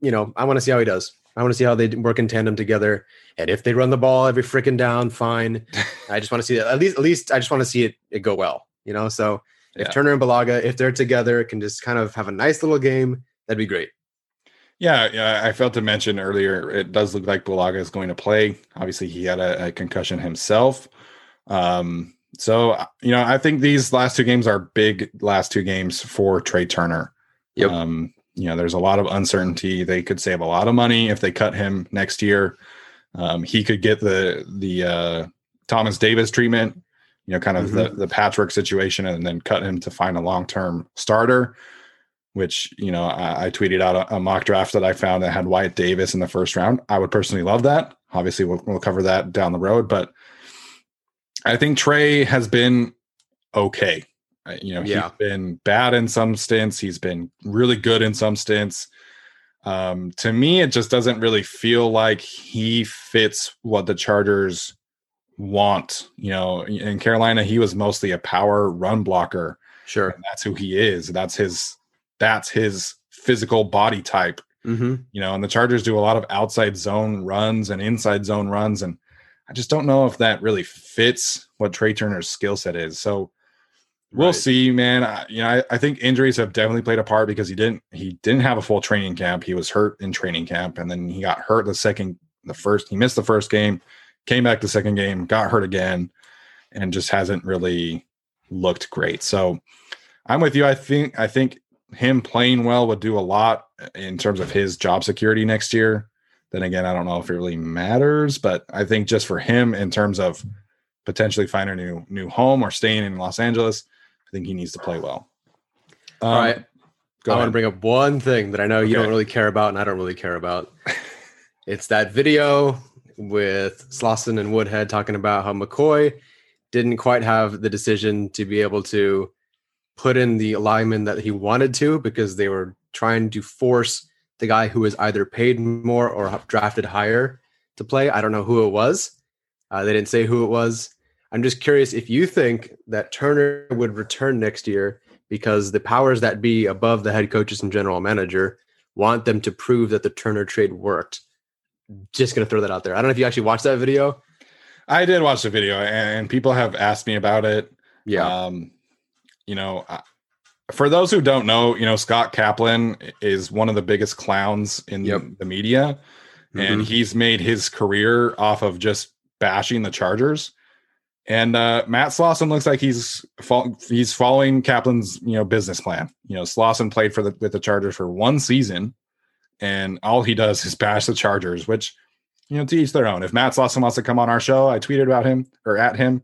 you know, I want to see how he does. I want to see how they work in tandem together, and if they run the ball every freaking down, fine. I just want to see it. At least, at least, I just want to see it, it go well. You know, so if Yeah. Turner and Bulaga, if they're together, can just kind of have a nice little game, that'd be great. Yeah, yeah. I failed to mention earlier. It does look like Bulaga is going to play. Obviously, he had a, a concussion himself. Um, so uh, you know, I think these last two games are big last two games for Trai Turner. Yep. Um, you know, there's a lot of uncertainty. They could save a lot of money if they cut him next year. Um, he could get the the uh, Thomas Davis treatment. You know, kind of the the patchwork situation, and then cut him to find a long term starter which you know I, I tweeted out a, a mock draft that I found that had Wyatt Davis in the first round. I would personally love that. Obviously, we'll, we'll cover that down the road, but I think Trai has been okay. Uh, You know, Yeah. he's been bad in some stints. He's been really good in some stints. Um, to me, it just doesn't really feel like he fits what the Chargers want. You know, in Carolina, he was mostly a power run blocker Sure. and that's who he is. That's his that's his physical body type, Mm-hmm. you know. And the Chargers do a lot of outside zone runs and inside zone runs, and I just don't know if that really fits what Trai Turner's skill set is. So we'll Right. see, man. I, you know, I, I think injuries have definitely played a part because he didn't he didn't have a full training camp. He was hurt in training camp, and then he got hurt the second the first he missed the first game, came back the second game, got hurt again, and just hasn't really looked great. So I'm with you. I think I think him playing well would do a lot in terms of his job security next year. Then again, I don't know if it really matters, but I think just for him in terms of potentially finding a new new home or staying in Los Angeles, I think he needs to play well. Um, All right. go I want to bring up one thing that I know you don't really care about, and I don't really care about. it's that video with Slauson and Woodhead talking about how McCoy didn't quite have the decision to be able to put in the lineman that he wanted to because they were trying to force the guy who was either paid more or drafted higher to play. I don't know who it was. Uh, they didn't say who it was. I'm just curious if you think that Turner would return next year because the powers that be above the head coaches and general manager want them to prove that the Turner trade worked. Just gonna throw that out there. I don't know if you actually watched that video. I did watch the video, and people have asked me about it. Yeah. Um, you know, I- for those who don't know, you know, Scott Kaplan is one of the biggest clowns in Yep. the media, and Mhm. he's made his career off of just bashing the Chargers. And uh, Matt Slauson looks like he's fol- he's following Kaplan's you know business plan. You know, Slauson played for the with the Chargers for one season, and all he does is bash the Chargers, which you know to each their own. If Matt Slauson wants to come on our show, I tweeted about him or at him.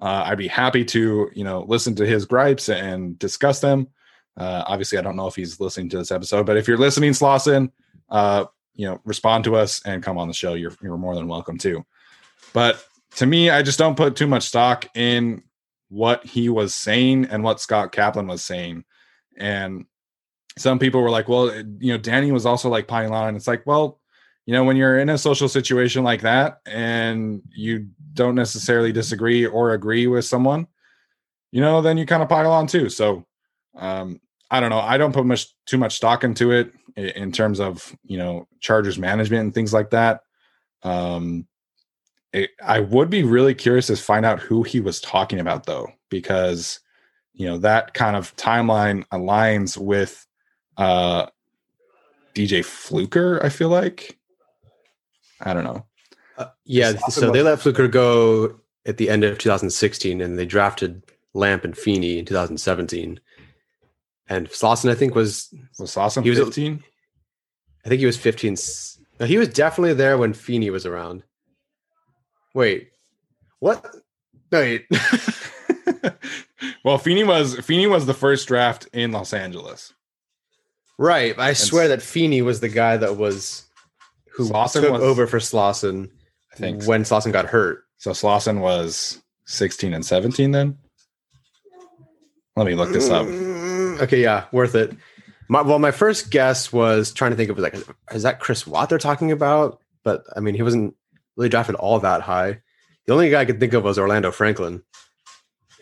Uh, I'd be happy to you know listen to his gripes and discuss them. Uh, obviously, I don't know if he's listening to this episode, but if you're listening, Slauson, uh, you know, respond to us and come on the show. You're you're more than welcome to. But to me, I just don't put too much stock in what he was saying and what Scott Kaplan was saying. And some people were like, well, you know, Danny was also like piling on. It's like, well, you know, when you're in a social situation like that and you don't necessarily disagree or agree with someone, you know, then you kind of pile on too. So um, I don't know. I don't put much too much stock into it in terms of, you know, Chargers management and things like that. Um, it, I would be really curious to find out who he was talking about, though, because you know that kind of timeline aligns with uh, DJ Fluker. I feel like I don't know. Uh, yeah, so they let Fluker go at the end of 2016, and they drafted Lamp and Feeney in 2017. And Slauson, I think, was was Slauson he was 15? I think he was 15. No, he was definitely there when Feeney was around. Wait, what? No, wait. well, Feeney was Feeney was the first draft in Los Angeles. Right. I swear that Feeney was the guy that was who Slauson took was- over for Slauson I think when Slauson got hurt. so. Slauson was 16 and 17 then. Let me look this up. Mm, Okay, yeah, worth it. My, well, my first guess was trying to think of like, is that Chris Watt they're talking about? But I mean, he wasn't really drafted all that high. The only guy I could think of was Orlando Franklin,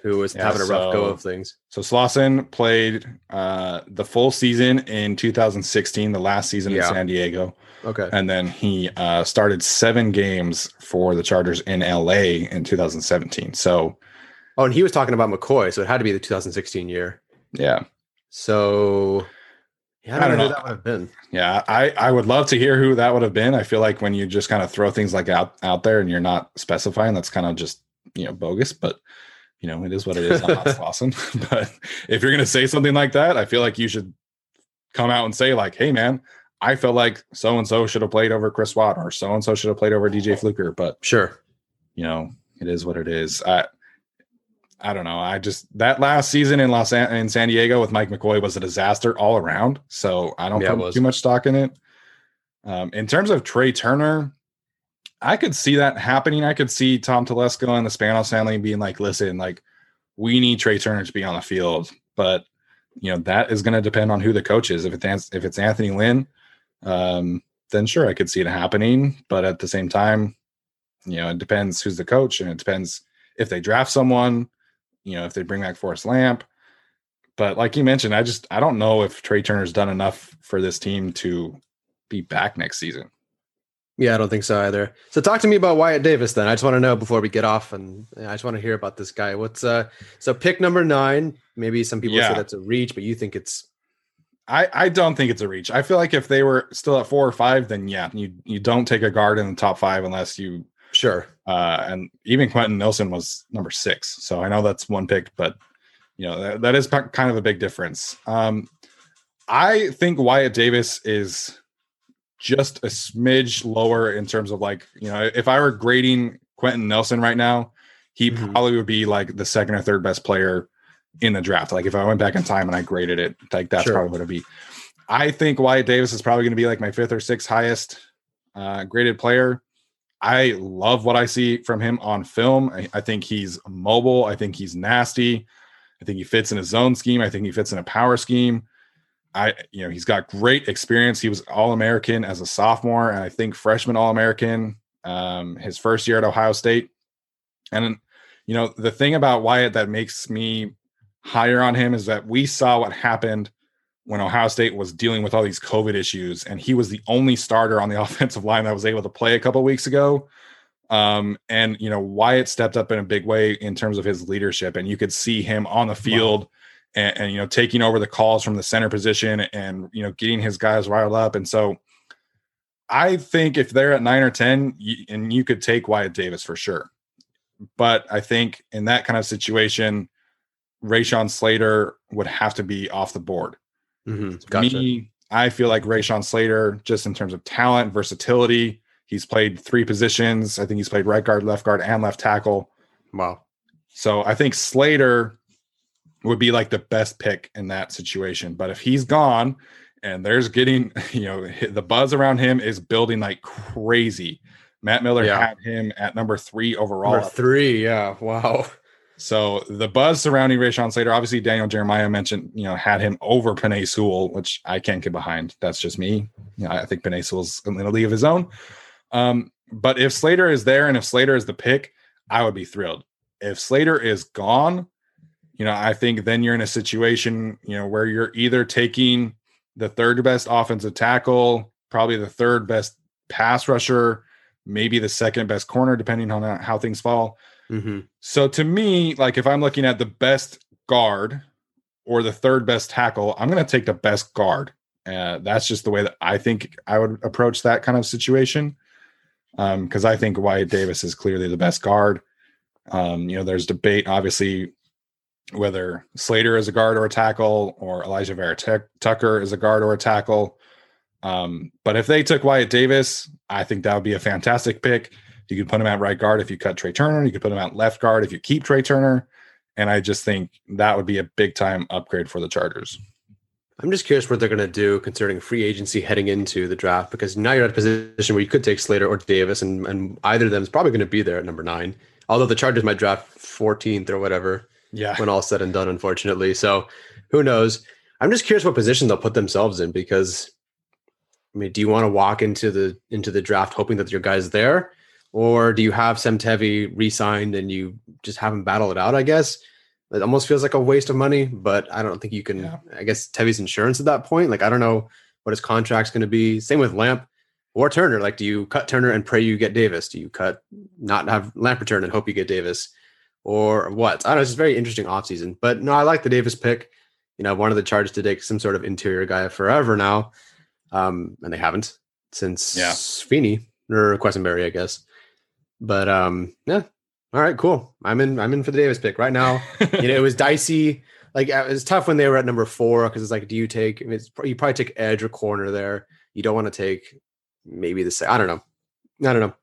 who was Yeah, having a rough go of things. So Slauson played uh, the full season in 2016, the last season Yeah. in San Diego, Okay, and then he uh, started seven games for the Chargers in LA in 2017. So oh, and he was talking about McCoy, so it had to be the 2016 year. yeah, So, yeah, I don't, I don't know, who that would have been. yeah, I I would love to hear who that would have been. I feel like when you just kind of throw things like out out there and you're not specifying, that's kind of just you know bogus. But you know it is what it is. I'm not Slauson, but if you're gonna say something like that, I feel like you should come out and say like, "Hey, man, I felt like so and so should have played over Chris Watt, or so and so should have played over DJ Fluker." But Sure. you know, it is what it is. I I don't know. I just that last season in Los An- in San Diego with Mike McCoy was a disaster all around. So I don't Yeah, put too much stock in it. Um, in terms of Trai Turner, I could see that happening. I could see Tom Telesco and the Spanos family being like, "Listen, like we need Trai Turner to be on the field," but you know that is going to depend on who the coach is. If it's if it's Anthony Lynn, um, then sure, I could see it happening. But at the same time, you know, it depends who's the coach, and it depends if they draft someone. You know, if they bring back Forrest Lamp. But like you mentioned, I just I don't know if Trai Turner's done enough for this team to be back next season. Yeah, I don't think so either. So talk to me about Wyatt Davis then. I just want to know before we get off, and I just want to hear about this guy. What's uh? So pick number nine. Maybe some people Yeah. say that's a reach, but you think it's I, I don't think it's a reach. I feel like if they were still at four or five, then yeah, you you don't take a guard in the top five unless you sure. uh and even Quenton Nelson was number six. So I know that's one pick, but you know that, that is kind of a big difference. Um I think Wyatt Davis is just a smidge lower in terms of like, you know, if I were grading Quenton Nelson right now, he Mhm. probably would be like the second or third best player in the draft. Like if I went back in time and I graded it, like that's Sure. probably what it'd be. I think Wyatt Davis is probably going to be like my fifth or sixth highest uh, graded player. I love what I see from him on film. I, I think he's mobile. I think he's nasty. I think he fits in a zone scheme. I think he fits in a power scheme. I, you know, he's got great experience. He was All American as a sophomore, and I think freshman All American um, his first year at Ohio State. And you know, the thing about Wyatt that makes me higher on him is that we saw what happened when Ohio State was dealing with all these COVID issues, and he was the only starter on the offensive line that was able to play a couple weeks ago. Um, and you know, Wyatt stepped up in a big way in terms of his leadership, and you could see him on the field and, and you know, taking over the calls from the center position and you know, getting his guys riled up. And so I think if they're at nine or 10, you, and you could take Wyatt Davis for sure. But I think in that kind of situation, Rashawn Slater would have to be off the board. Mm-hmm. Gotcha. Me, I feel like Rashawn Slater, just in terms of talent, versatility, he's played three positions. I think he's played right guard, left guard, and left tackle. wow. So I think Slater would be like the best pick in that situation. But if he's gone and there's getting, you know, the buzz around him is building like crazy. Matt Miller Yeah. had him at number three overall. Number three. Yeah. Wow. So the buzz surrounding Rashawn Slater, obviously Daniel Jeremiah mentioned, you know, had him over Penei Sewell, which I can't get behind. That's just me. You know, I think Penei Sewell's in a league of his own. Um, but if Slater is there and if Slater is the pick, I would be thrilled. If Slater is gone, you know, I think then you're in a situation, you know, where you're either taking the third best offensive tackle, probably the third best pass rusher, maybe the second best corner, depending on how things fall. Mm-hmm. So to me, like if I'm looking at the best guard or the third best tackle, I'm going to take the best guard. Uh, that's just the way that I think I would approach that kind of situation. Because um, I think Wyatt Davis is clearly the best guard. Um, you know, there's debate, obviously, whether Slater is a guard or a tackle, or Alijah Vera Tucker is a guard or a tackle. Um, but if they took Wyatt Davis, I think that would be a fantastic pick. You could put him at right guard if you cut Trai Turner. You could put him at left guard if you keep Trai Turner. And I just think that would be a big time upgrade for the Chargers. I'm just curious what they're going to do concerning free agency heading into the draft because now you're at a position where you could take Slater or Davis, and, and either of them is probably going to be there at number nine. Although the Chargers might draft 14th or whatever. Yeah. When all said and done, unfortunately. So who knows? I'm just curious what position they'll put themselves in because I mean, do you want to walk into the into the draft hoping that your guy's there, or do you have Sam Tevi re-signed and you just have him battle it out? I guess it almost feels like a waste of money, but I don't think you can. Yeah. I guess Tevi's insurance at that point. Like I don't know what his contract's going to be. Same with Lamp or Turner. Like, do you cut Turner and pray you get Davis? Do you cut not have Lamp return and hope you get Davis, or what? I don't know. It's very interesting offseason. But no, I like the Davis pick. You know, I wanted the Chargers to take some sort of interior guy forever now um, and they haven't since yeah. Feeney or Quessenberry, I guess. But um, yeah, all right, cool. I'm in. I'm in for the Davis pick right now. you know, it was dicey. Like it was tough when they were at number four because it's like, do you take? I mean, you probably take edge or corner there. You don't want to take maybe the. same. I don't know. I don't know.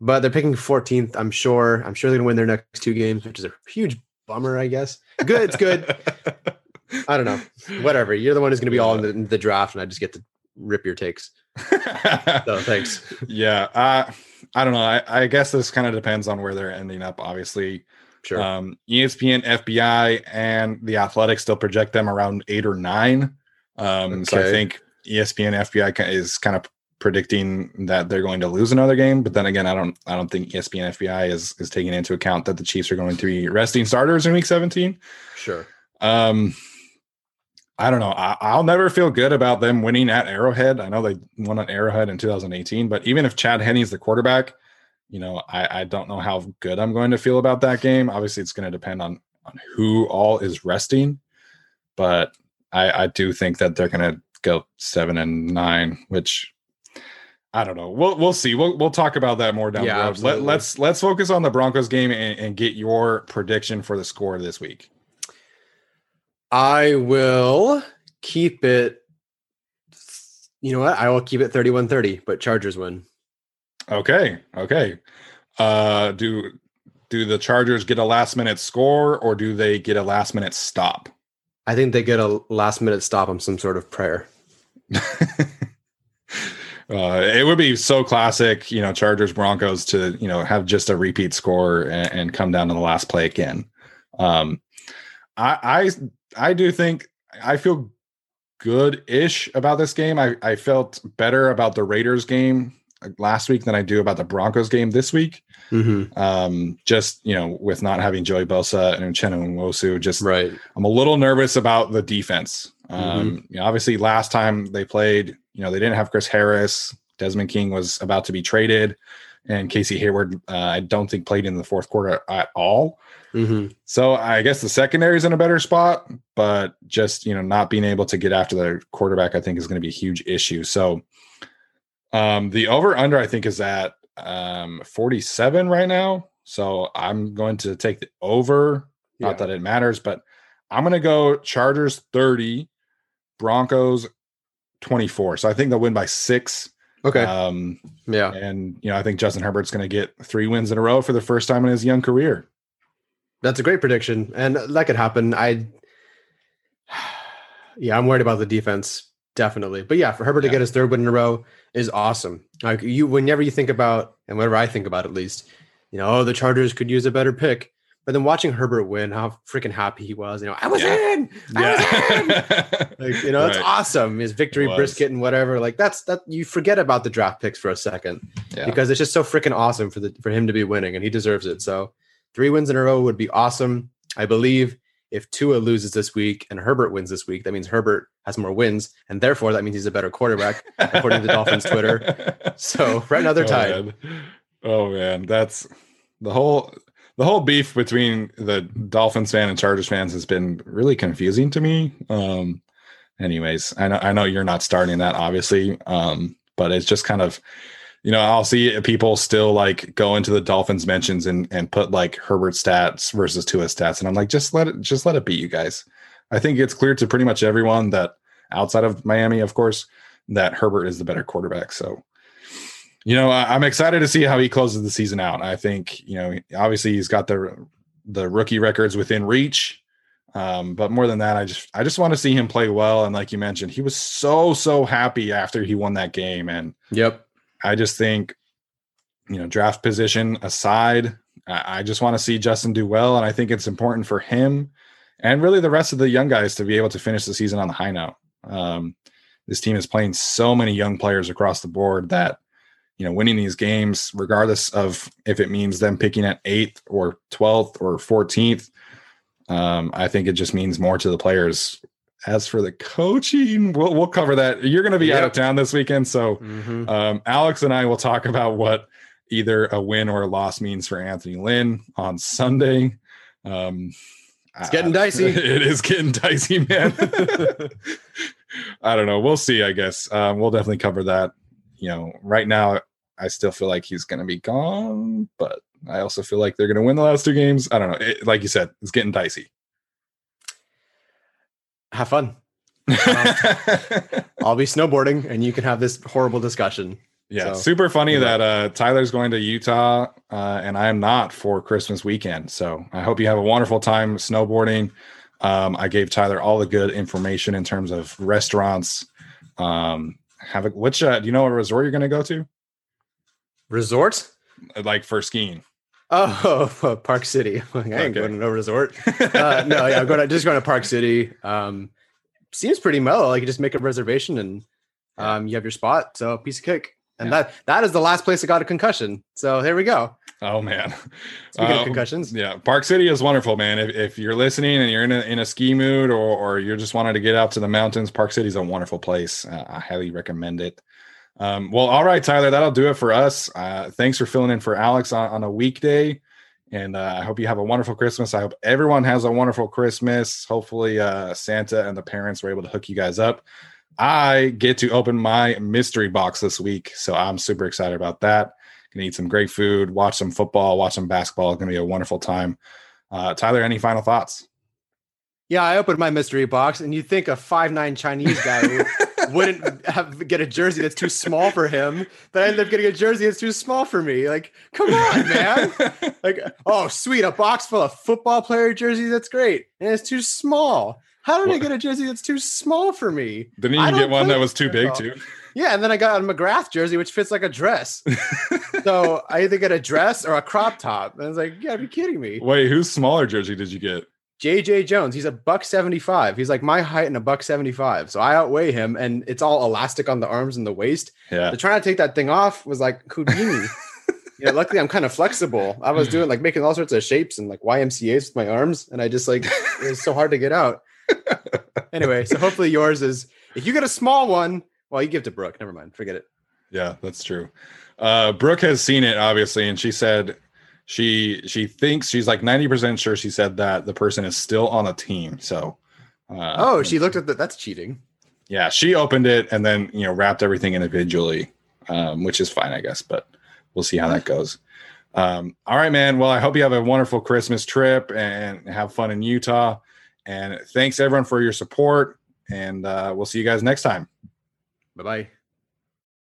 But they're picking 14th. I'm sure. I'm sure they're gonna win their next two games, which is a huge bummer. I guess. Good. It's good. I don't know. Whatever. You're the one who's going to be all in the, in the, draft, and I just get to rip your takes. so thanks. Yeah. Uh, I don't know. I, I guess this kind of depends on where they're ending up, obviously. Sure. Um, ESPN, FPI, and the Athletics still project them around eight or nine. Um, okay. So I think ESPN, FPI is kind of predicting that they're going to lose another game. But then again, I don't, I don't think ESPN, FPI is is taking into account that the Chiefs are going to be resting starters in Week 17. Sure. Um, I don't know. I, will never feel good about them winning at Arrowhead. I know they won at Arrowhead in 2018, but even if Chad Henne's the quarterback, you know, I, I don't know how good I'm going to feel about that game. Obviously, it's going to depend on on who all is resting, but I, I do think that they're going to go seven and nine, which I don't know. We'll we'll see. We'll we'll talk about that more down yeah, the road. Let, us let's, let's focus on the Broncos game and, and get your prediction for the score this week. I will keep it. You know what? I will keep it 31 30, but Chargers win. Okay. Okay. Uh, do do the Chargers get a last minute score or do they get a last minute stop? I think they get a last minute stop on some sort of prayer. uh, it would be so classic, you know, Chargers Broncos to you know have just a repeat score and, and come down to the last play again. Um, I, I I do think I feel good-ish about this game. I, I felt better about the Raiders game last week than I do about the Broncos game this week. Mm-hmm. Um, just you know, with not having Joey Bosa and Uchenna Nwosu, just right. I'm a little nervous about the defense. Um, mm-hmm. you know, obviously last time they played, you know, they didn't have Chris Harris. Desmond King was about to be traded, and Casey Hayward, uh, I don't think played in the fourth quarter at all. Mm-hmm. So I guess the secondary is in a better spot, but just you know not being able to get after the quarterback, I think is going to be a huge issue. So um, the over under I think is at um, 47 right now. So I'm going to take the over. Yeah. Not that it matters, but I'm going to go Chargers 30, Broncos 24. So I think they'll win by six. Okay. Um, yeah. And, you know, I think Justin Herbert's going to get three wins in a row for the first time in his young career. That's a great prediction, and that could happen. I, yeah, I'm worried about the defense definitely, but yeah, for Herbert yeah. to get his third win in a row is awesome. Like you, whenever you think about, and whenever I think about, at least, you know, oh, the Chargers could use a better pick. But then watching Herbert win, how freaking happy he was. You know, I was yeah. in. I yeah. was in. like, you know, it's right. awesome. His victory brisket and whatever. Like that's that you forget about the draft picks for a second yeah. because it's just so freaking awesome for the for him to be winning and he deserves it. So Three wins in a row would be awesome. I believe if Tua loses this week and Herbert wins this week, that means Herbert has more wins, and therefore that means he's a better quarterback, according to Dolphins Twitter. So right now they're Oh, man. Oh man, that's the whole the whole beef between the Dolphins fan and Chargers fans has been really confusing to me. Um anyways, I know I know you're not starting that obviously. Um but it's just kind of you know, I'll see people still like go into the Dolphins mentions and and put like Herbert stats versus Tua stats and I'm like just let it just let it be you guys. I think it's clear to pretty much everyone that outside of Miami of course that Herbert is the better quarterback. So you know, I, I'm excited to see how he closes the season out. I think, you know, obviously he's got the the rookie records within reach. Um, but more than that, I just I just want to see him play well. And like you mentioned, he was so so happy after he won that game. And Yep. I just think, you know, draft position aside, I, I just want to see Justin do well. And I think it's important for him and really the rest of the young guys to be able to finish the season on the high note. Um, this team is playing so many young players across the board that you know winning these games regardless of if it means them picking at 8th or 12th or 14th um, i think it just means more to the players as for the coaching we'll, we'll cover that you're going to be out of town this weekend so Mhm. um, alex and i will talk about what either a win or a loss means for anthony lynn on sunday um, It's getting I- dicey. it is getting dicey man I don't know. We'll see. I guess um, we'll definitely cover that. You know, right now I still feel like he's going to be gone, but I also feel like they're going to win the last two games. I don't know. It, like you said, it's getting dicey. Have fun. I'll be snowboarding, and you can have this horrible discussion. yeah, So, super funny good that uh, Tyler's going to Utah uh, and I am not for Christmas weekend. So I hope you have a wonderful time snowboarding. Um, I gave Tyler all the good information in terms of restaurants. Um, have a which uh, do you know what resort you're going to go to? Resort? Like for skiing. Oh, Park City. I ain't Okay. going to no resort. Uh, no, yeah, I'm going to just going to Park City. Um, seems pretty mellow. Like you just make a reservation and um, you have your spot. So piece of cake. And Yeah. that that is the last place I got a concussion. So there we go. Oh man. Speaking Uh, of concussions, Yeah, Park City is wonderful, man. If, if you're listening and you're in a in a ski mood or or you're just wanting to get out to the mountains, Park City is a wonderful place. Uh, I highly recommend it. Um, well, all right, Tyler, that'll do it for us. Uh, thanks for filling in for Alex on, on a weekday, and uh, I hope you have a wonderful Christmas. I hope everyone has a wonderful Christmas. Hopefully, uh, Santa and the parents were able to hook you guys up. I get to open my mystery box this week, so I'm super excited about that. Gonna eat some great food, watch some football, watch some basketball. It's gonna be a wonderful time. Uh, Tyler, any final thoughts? yeah, I opened my mystery box, and you think a five nine Chinese guy would- wouldn't have get a jersey that's too small for him, but I ended up getting a jersey that's too small for me. Like, come on, man. like, oh, sweet, a box full of football player jerseys. That's great, and it's too small. How did I get a jersey that's too small for me? Didn't you get one that was too big too? Yeah, and then I got a McGrath jersey, which fits like a dress. so I either get a dress or a crop top. And I was like, you gotta be kidding me. Wait, whose smaller jersey did you get? JJ Jones, he's a buck 75. He's like my height and a buck 75. So I outweigh him, and it's all elastic on the arms and the waist. Yeah. So trying to take that thing off was like Houdini. yeah, luckily I'm kind of flexible. I was doing like making all sorts of shapes and like YMCA's with my arms, and I just like it was so hard to get out. Anyway, so hopefully yours is if you get a small one, well, you give to Brooke. Never mind, forget it. Yeah, that's true. Uh, Brooke has seen it obviously, and she said she she thinks she's like ninety percent sure. She said that the person is still on the team. So, uh, Oh, she looked at that. That's cheating. yeah, she opened it and then you know wrapped everything individually, um, which is fine, I guess. But we'll see how that goes. Um, all right, man. Well, I hope you have a wonderful Christmas trip and have fun in Utah. And thanks everyone for your support. And uh, we'll see you guys next time. Bye bye.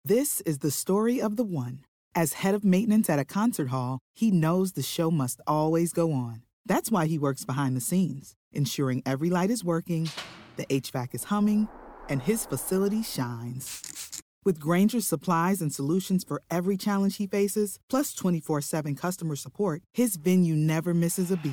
This is the story of the one. As head of maintenance at a concert hall, he knows the show must always go on. That's why he works behind the scenes, ensuring every light is working, the HVAC is humming, and his facility shines. With Grainger's supplies and solutions for every challenge he faces, plus 24 7 customer support, his venue never misses a beat.